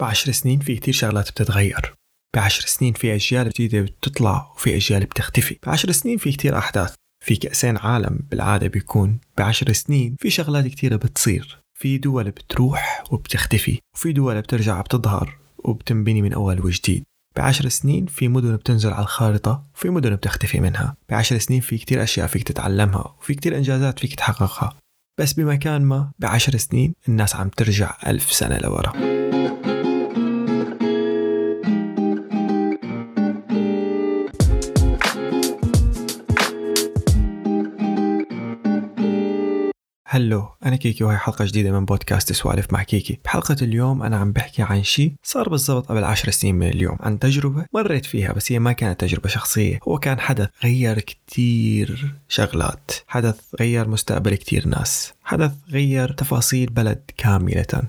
بعشر سنين في كتير شغلات بتتغير. بعشر سنين في أجيال جديدة بتطلع وفي أجيال بتختفي. بعشر سنين في كتير أحداث. في كأسين عالم بالعادة بيكون بعشر سنين في شغلات كتيرة بتصير. في دول بتروح وبتختفي. وفي دول بترجع بتظهر وبتنبني من أول وجديد. بعشر سنين في مدن بتنزل على الخارطة وفي مدن بتختفي منها. بعشر سنين في كتير أشياء فيك تتعلمها وفي كتير إنجازات فيك تحققها. بس بمكان ما بعشر سنين الناس عم ترجع ألف سنة لورا. هلو أنا كيكي وهي حلقة جديدة من بودكاست سوالف مع كيكي. بحلقة اليوم أنا عم بحكي عن شيء صار بالضبط قبل عشر سنين من اليوم عن تجربة مريت فيها بس هي ما كانت تجربة شخصية. هو كان حدث غير كتير شغلات حدث غير مستقبل كتير ناس حدث غير تفاصيل بلد كاملة.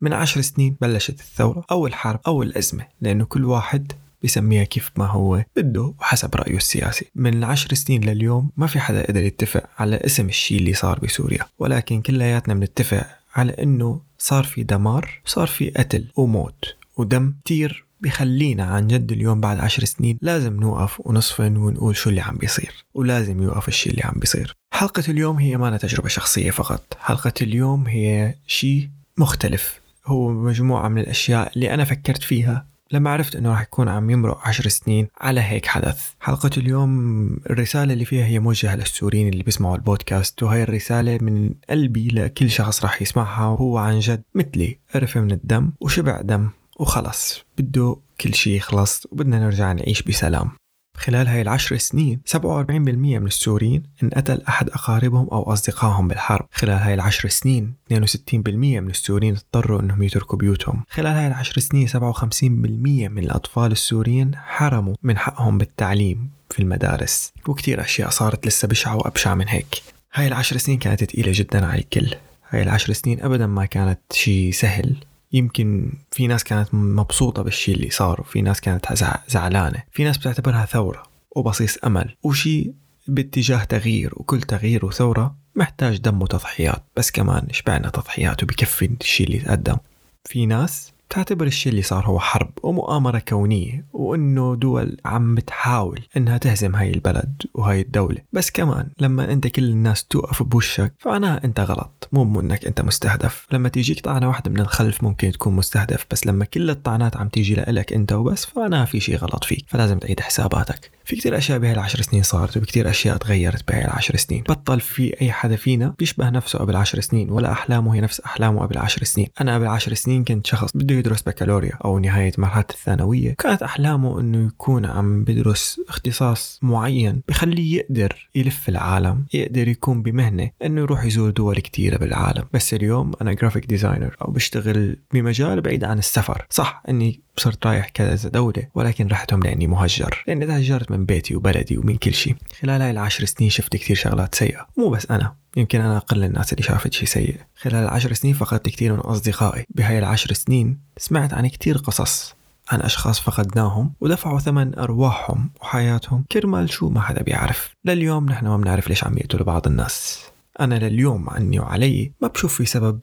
من عشر سنين بلشت الثورة أو الحرب أو الأزمة لأنه كل واحد بيسميها كيف ما هو بده وحسب رأيه السياسي. من عشر سنين لليوم ما في حدا قدر يتفق على اسم الشيء اللي صار بسوريا ولكن كلياتنا بنتفق على إنه صار في دمار وصار في قتل وموت ودم كتير. بخلينا عن جد اليوم بعد عشر سنين لازم نوقف ونصفن ونقول شو اللي عم بيصير ولازم يوقف الشيء اللي عم بيصير. حلقة اليوم هي ما تجربة شخصية فقط حلقة اليوم هي شيء مختلف. هو مجموعة من الأشياء اللي أنا فكرت فيها لما عرفت إنه راح يكون عم يمرق عشر سنين على هيك حدث. حلقة اليوم الرسالة اللي فيها هي موجهة للسوريين اللي بيسمعوا البودكاست وهي الرسالة من قلبي لكل شخص راح يسمعها وهو عن جد مثلي قرف من الدم وشبع دم وخلص. بده كل شيء يخلص وبدنا نرجع نعيش بسلام. خلال هاي العشر سنين 47% من السوريين انقتل أحد أقاربهم أو أصدقائهم بالحرب. خلال هاي العشر سنين 62% من السوريين اضطروا أنهم يتركوا بيوتهم. خلال هاي العشر سنين 57% من الأطفال السوريين حرموا من حقهم بالتعليم في المدارس. وكتير أشياء صارت لسه بشعة وأبشع من هيك. هاي العشر سنين كانت تقيلة جدا على الكل. هاي العشر سنين أبدا ما كانت شيء سهل. يمكن في ناس كانت مبسوطة بالشي اللي صار وفي ناس كانت زعلانة. في ناس بتعتبرها ثورة وبصيص أمل وشي باتجاه تغيير وكل تغيير وثورة محتاج دم وتضحيات. بس كمان شبعنا تضحيات وبكفي الشي اللي تقدم. في ناس تعتبر الشيء اللي صار هو حرب ومؤامرة كونية وإنه دول عم بتحاول إنها تهزم هاي البلد وهاي الدولة. بس كمان لما أنت كل الناس توقف بوشك فمعناها أنت غلط. مو إنك أنت مستهدف. لما تيجيك طعنة واحدة من الخلف ممكن تكون مستهدف بس لما كل الطعنات عم تيجي لإلك أنت وبس فمعناها في شيء غلط فيك. فلازم تعيد حساباتك. في كتير أشياء بهاي العشر سنين صارت وكتير أشياء تغيرت بهاي العشر سنين. بطل في أي حدا فينا بيشبه نفسه قبل عشر سنين ولا أحلامه هي نفس أحلامه قبل عشر سنين. أنا قبل عشر سنين كنت شخص بده يدرس بكالوريا أو نهاية مرحلة الثانوية. كانت أحلامه إنه يكون عم بدرس اختصاص معين بخليه يقدر يلف العالم يقدر يكون بمهنة إنه يروح يزور دول كتيرة بالعالم. بس اليوم أنا graphic designer أو بشتغل بمجال بعيد عن السفر. صح إني صرت رايح كذا دولة ولكن رحتهم لأني مهجر. لأني تهجرت من بيتي وبلدي ومن كل شيء. خلال هاي العشر سنين شفت كثير شغلات سيئة. مو بس أنا يمكن أنا أقل الناس اللي شافت شيء سيء. خلال العشر سنين فقدت كثير من أصدقائي. بهاي العشر سنين سمعت عن كثير قصص عن أشخاص فقدناهم ودفعوا ثمن أرواحهم وحياتهم كرمال شو ما حدا بيعرف. لليوم نحن ما بنعرف ليش عم يقتلوا بعض الناس. أنا لليوم عني وعلي ما بشوف في سبب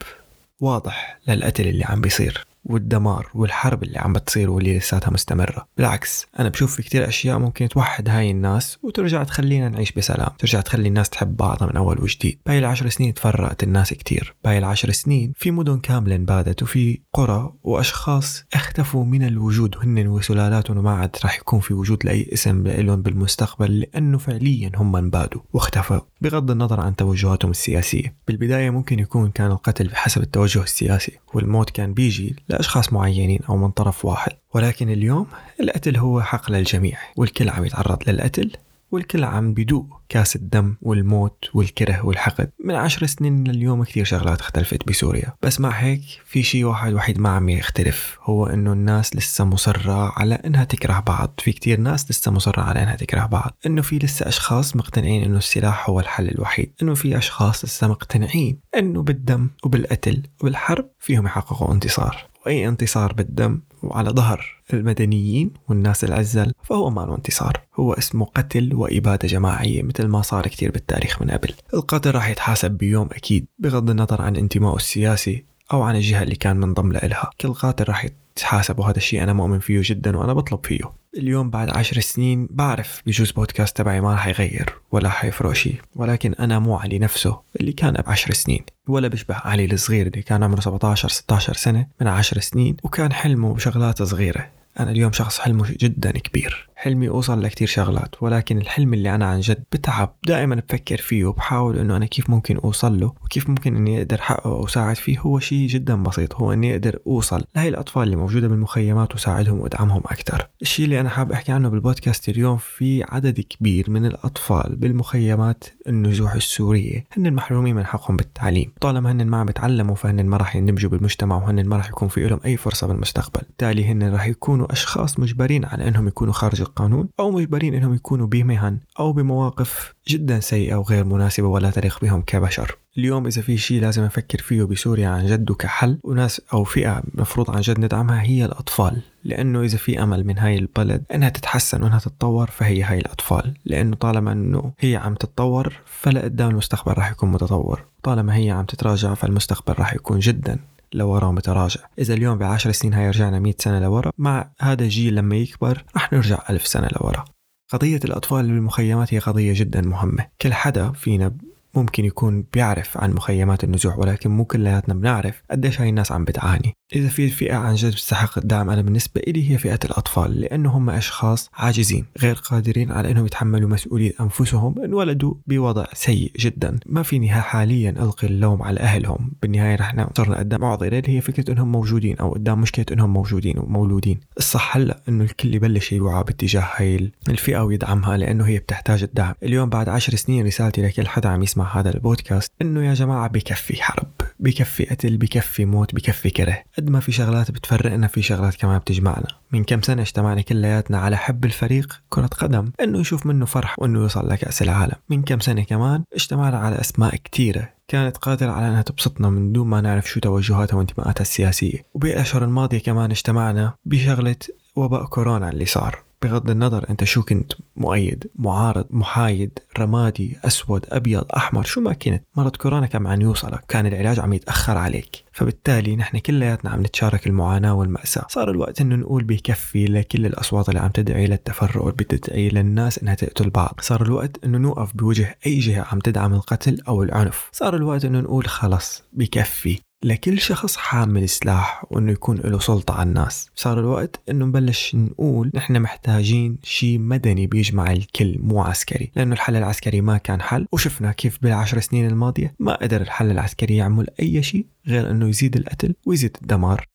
واضح للقتل اللي عم بيصير. والدمار والحرب اللي عم بتصير واللي لساتها مستمرة. بالعكس أنا بشوف في كتير أشياء ممكن توحد هاي الناس وترجع تخلينا نعيش بسلام. ترجع تخلي الناس تحب بعضها من أول وجديد. بهاي العشر سنين تفرقت الناس كتير. بهاي العشر سنين في مدن كاملة انبادت وفي قرى وأشخاص اختفوا من الوجود. هن وسلالاتهم وما عاد راح يكون في وجود لأي اسم لهم بالمستقبل لأنه فعليا هم انبادوا واختفوا بغض النظر عن توجهاتهم السياسية. بالبداية ممكن يكون كان القتل بحسب التوجه السياسي والموت كان بيجي لأشخاص معينين أو من طرف واحد. ولكن اليوم القتل هو حق للجميع والكل عم يتعرض للقتل والكل عم بيدوق كاس الدم والموت والكره والحقد. من عشر سنين لليوم كثير شغلات اختلفت بسوريا. بس مع هيك في شيء واحد وحيد ما عم يختلف هو إنه الناس لسه مصرة على إنها تكره بعض. في كثير ناس لسه مصرة على إنها تكره بعض. إنه في لسه أشخاص مقتنعين إنه السلاح هو الحل الوحيد. إنه في أشخاص لسه مقتنعين إنه بالدم وبالقتل وبالحرب فيهم يحققوا انتصار. وأي انتصار بالدم وعلى ظهر المدنيين والناس العزل فهو ما انتصار. هو اسمه قتل وإبادة جماعية مثل ما صار كتير بالتاريخ من قبل. القتل راح يتحاسب بيوم أكيد بغض النظر عن انتمائه السياسي أو عن الجهة اللي كان منضم لها. كل قاتل راح يتحاسب وهذا الشيء أنا مؤمن فيه جدا وأنا بطلب فيه. اليوم بعد عشر سنين بعرف بجوز بودكاست تبعي ما راح يغير ولا حيفرق شيء ولكن أنا مو علي نفسه اللي كان بعشر سنين ولا بيشبه علي الصغير اللي كان عمره 17 16 سنة من عشر سنين وكان حلمه بشغلات صغيرة. أنا اليوم شخص حلمه جدا كبير. حلمي أوصل لكتير شغلات ولكن الحلم اللي أنا عن جد بتعب دائما بفكر فيه وبحاول إنه أنا كيف ممكن أوصل له وكيف ممكن إني أقدر حققه وأساعد فيه هو شيء جدا بسيط هو إني أقدر أوصل لهي الأطفال اللي موجودة بالمخيمات وساعدهم وأدعمهم أكثر الشيء اللي أنا حابب أحكي عنه بالبودكاست اليوم في عدد كبير من الأطفال بالمخيمات النزوح السورية هن المحرومين من حقهم بالتعليم. طالما هن ما عم بتعلموا فهن ما راح يندمجوا بالمجتمع وهن ما راح يكون في لهم أي فرصة بالمستقبل. بالتالي هن راح يكونوا أشخاص مجبرين على أنهم يكونوا خارج القانون أو مجبرين أنهم يكونوا بمهن أو بمواقف جدا سيئة وغير مناسبة ولا تليق بهم كبشر. اليوم إذا في شيء لازم نفكر فيه بسوريا عن جد كحل وناس أو فئة مفروض عن جد ندعمها هي الأطفال. لأنه إذا في أمل من هاي البلد إنها تتحسن وإنها تتطور فهي هاي الأطفال. لأنه طالما إنه هي عم تتطور فلقدام المستقبل راح يكون متطور. طالما هي عم تتراجع فالمستقبل راح يكون جدا لورا متراجع. إذا اليوم بعشر سنين هاي رجعنا 100 سنة لورا مع هذا الجيل لما يكبر رح نرجع ألف سنة لورا. قضية الأطفال بالمخيمات هي قضية جدا مهمة. كل حدا فينا ممكن يكون بيعرف عن مخيمات النزوح ولكن مو كلياتنا بنعرف قديش هاي الناس عم بتعاني. إذا في فئة عن جد بتستحق الدعم أنا بالنسبة إلي هي فئة الأطفال لأنه هم أشخاص عاجزين غير قادرين على أنهم يتحملوا مسؤولية أنفسهم انولدوا بوضع سيء جدا. ما فيني حاليا ألقي اللوم على أهلهم. بالنهاية رح صرنا قدام معضلة. اللي هي فكرة أنهم موجودين أو قدام مشكلة أنهم موجودين ومولودين. الصح هلأ أنه الكل يبلش يوعى باتجاه هاي الفئة ويدعمها لأنه هي بتحتاج الدعم. اليوم بعد عشر سنين رسالتي لكل حدا عم يسمع هذا البودكاست أنه يا جماعة بكفي حرب بكفي قتل بكفي موت بكفي كره. قد ما في شغلات بتفرقنا في شغلات كمان بتجمعنا. من كم سنة اجتمعنا كلياتنا على حب الفريق كرة قدم إنه يشوف منه فرح وإنه يوصل لكأس العالم. من كم سنة كمان اجتمعنا على أسماء كتيرة. كانت قادرة على أنها تبسطنا من دون ما نعرف شو توجهاتها وانتماءاتها السياسية. وبالأشهر الماضية كمان اجتمعنا بشغلة وباء كورونا اللي صار. بغض النظر أنت شو كنت مؤيد معارض محايد رمادي أسود أبيض أحمر شو ما كنت مرض كورونا كان عم يوصلك كان العلاج عم يتأخر عليك. فبالتالي نحن كلياتنا عم نتشارك المعاناة والمأساة. صار الوقت إنه نقول بكفي لكل الأصوات اللي عم تدعي للتفرق بتدعي للناس إنها تقتل بعض. صار الوقت إنه نوقف بوجه أي جهة عم تدعم القتل أو العنف. صار الوقت إنه نقول خلص بكفي. لكل شخص حامل سلاح وإنه يكون له سلطة على الناس. صار الوقت إنه نبلش نقول نحن محتاجين شيء مدني بيجمع الكل مو عسكري. لأنه الحل العسكري ما كان حل وشفنا كيف بالعشر سنين الماضية ما قدر الحل العسكري يعمل أي شيء غير إنه يزيد القتل ويزيد الدمار.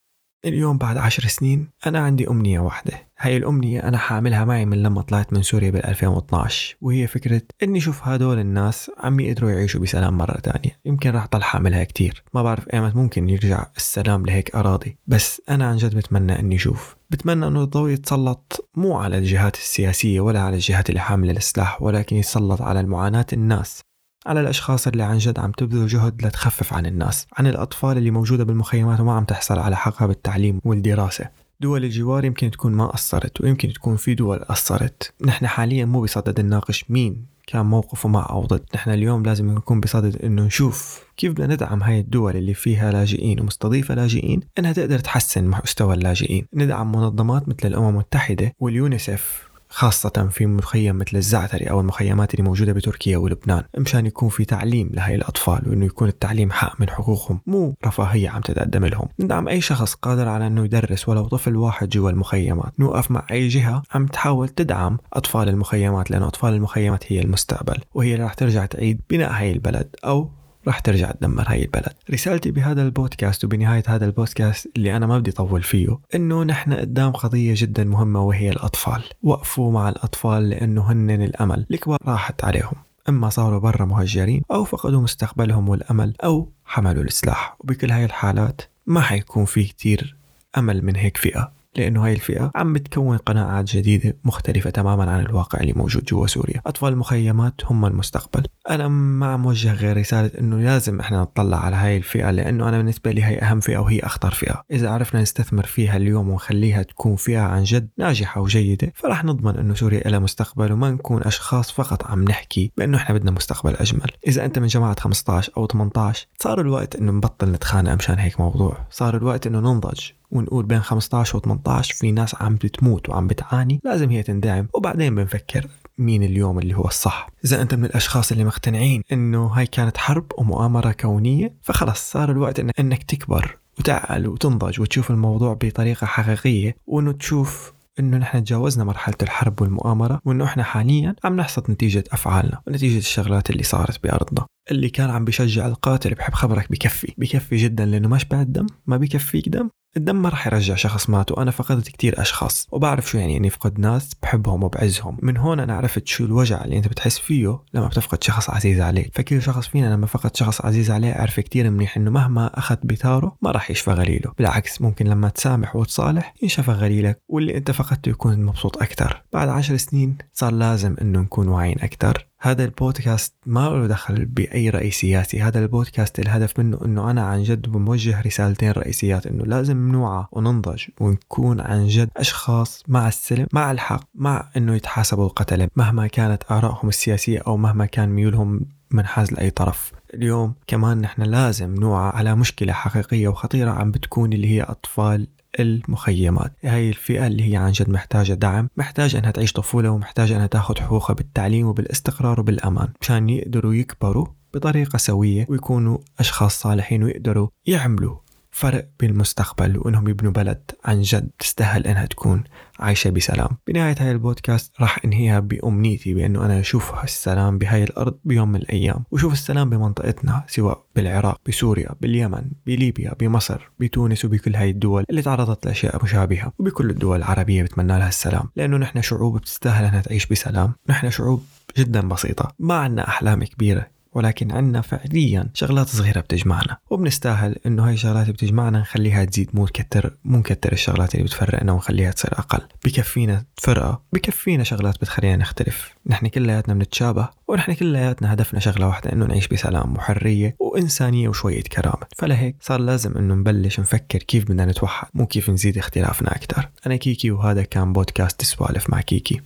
اليوم بعد عشر سنين أنا عندي أمنية واحدة. هاي الأمنية أنا حاملها معي من لما طلعت من سوريا بال 2012 وهي فكرة إني أشوف هدول الناس عم يقدروا يعيشوا بسلام مرة تانية. يمكن راح طل حاملها كتير. ما بعرف ايمت ممكن يرجع السلام لهيك أراضي. بس أنا عن جد بتمنى إني أشوف. بتمنى إنه الضوء يتسلط مو على الجهات السياسية ولا على الجهات اللي حاملة السلاح ولكن يتسلط على المعاناة الناس على الأشخاص اللي عن جد عم تبذل جهد لتخفف عن الناس عن الأطفال اللي موجودة بالمخيمات وما عم تحصل على حقها بالتعليم والدراسة. دول الجوار يمكن تكون ما قصرت ويمكن تكون في دول قصرت نحن حاليا مو بصدد نناقش مين كان موقفه مع أو ضد نحن اليوم لازم نكون بصدد إنه نشوف كيف بدنا ندعم هاي الدول اللي فيها لاجئين ومستضيفة لاجئين إنها تقدر تحسن مستوى اللاجئين. ندعم منظمات مثل الأمم المتحدة واليونيسف. خاصة في مخيم مثل الزعتري أو المخيمات اللي موجودة بتركيا ولبنان مشان يكون في تعليم لهي الأطفال وإنه يكون التعليم حق من حقوقهم مو رفاهية عم تتقدم لهم. ندعم أي شخص قادر على إنه يدرس ولو طفل واحد جوا المخيمات نوقف مع أي جهة عم تحاول تدعم أطفال المخيمات لأنه أطفال المخيمات هي المستقبل وهي اللي راح ترجع تعيد بناء هاي البلد أو راح ترجع تدمر هاي البلد. رسالتي بهذا البودكاست وبنهاية هذا البودكاست اللي أنا ما بدي أطول فيه إنه نحن قدام قضية جدا مهمة وهي الأطفال. وقفوا مع الأطفال لأنه هن الأمل الكبار راحت عليهم. إما صاروا برا مهجرين أو فقدوا مستقبلهم والأمل أو حملوا السلاح. وبكل هاي الحالات ما حيكون في كتير أمل من هيك فئة. لأنه هاي الفئة عم بتكون قناعات جديدة مختلفة تماما عن الواقع اللي موجود جوا سوريا. أطفال المخيمات هم المستقبل. أنا ما موجه غير رسالة أنه لازم إحنا نطلع على هاي الفئة لأنه أنا بالنسبة لي هي أهم فئة وهي أخطر فئة. إذا عرفنا نستثمر فيها اليوم ونخليها تكون فئة عن جد ناجحة وجيدة فرح نضمن أنه سوريا لها مستقبل وما نكون أشخاص فقط عم نحكي بأنه إحنا بدنا مستقبل أجمل. إذا أنت من جماعة 15 أو 18 صار الوقت أنه نبطل نتخانق مشان هيك موضوع. صار الوقت أنه ننضج. ونقول بين 15 و 18 في ناس عم بتموت وعم بتعاني لازم هي تندعم. وبعدين بنفكر مين اليوم اللي هو الصح. إذا أنت من الأشخاص اللي مقتنعين إنه هاي كانت حرب ومؤامرة كونية فخلص صار الوقت إنك تكبر وتعقل وتنضج وتشوف الموضوع بطريقة حقيقية وإنه تشوف إنه نحن تجاوزنا مرحلة الحرب والمؤامرة وإنه إحنا حاليا عم نحصد نتيجة أفعالنا ونتيجة الشغلات اللي صارت بأرضنا. اللي كان عم بيشجع القاتل بحب خبرك بكفي. بكفي جدا لأنه ما شبعت دم. ما بكفيك دم. الدم ما راح يرجع شخص مات وأنا فقدت كثير أشخاص. وبعرف شو يعني إني افقد ناس بحبهم وبعزهم. من هون أنا عرفت شو الوجع اللي أنت بتحس فيه لما بتفقد شخص عزيز عليك. فكل شخص فينا لما فقد شخص عزيز عليه عرف كثير منيح إنه مهما أخذ بثاره ما راح يشفى غليله. بالعكس ممكن لما تسامح وتصالح ينشفى غليلك واللي أنت فقدته يكون مبسوط أكثر بعد عشر سنين صار لازم إنه نكون واعيين أكثر هذا البودكاست ما له دخل بأي رأي سياسي هذا البودكاست الهدف منه أنه أنا عن جد بموجه رسالتين رئيسيات أنه لازم نوعى وننضج ونكون عن جد أشخاص مع السلم مع الحق مع أنه يتحاسبوا القتلة مهما كانت آرائهم السياسية أو مهما كان ميولهم منحاز لأي طرف. اليوم كمان نحن لازم نوعى على مشكلة حقيقية وخطيرة عم بتكون اللي هي أطفال المخيمات. هاي الفئة اللي هي عن جد محتاجة دعم محتاجة أنها تعيش طفولة ومحتاجة أنها تاخذ حقوقها بالتعليم وبالاستقرار وبالأمان مشان يقدروا يكبروا بطريقة سوية ويكونوا أشخاص صالحين ويقدروا يعملوا فرق بالمستقبل وإنهم يبنوا بلد عن جد تستاهل إنها تكون عايشة بسلام. بنهاية هاي البودكاست راح أنهيها بأمنيتي بأنه أنا أشوف السلام بهاي الأرض بيوم من الأيام وشوف السلام بمنطقتنا سواء بالعراق بسوريا باليمن بليبيا بمصر بتونس وبكل هاي الدول اللي تعرضت لأشياء مشابهة وبكل الدول العربية بتمنى لها السلام. لأنه نحن شعوب بتستاهل أنها تعيش بسلام نحن شعوب جدا بسيطة ما عنا أحلام كبيرة. ولكن عنا فعليا شغلات صغيرة بتجمعنا وبنستاهل إنه هاي الشغلات بتجمعنا نخليها تزيد مو نكتر مو نكتر الشغلات اللي بتفرقنا ونخليها تصير أقل. بكفينا فرقة بكفينا شغلات بتخلينا نختلف. نحن كلياتنا بنتشابه ونحن كلياتنا هدفنا شغلة واحدة إنه نعيش بسلام وحرية وإنسانية وشوية كرامة. فلهيك صار لازم إنه نبلش نفكر كيف بدنا نتوحد مو كيف نزيد اختلافنا أكثر أنا كيكي وهذا كان بودكاست سوالف مع كيكي.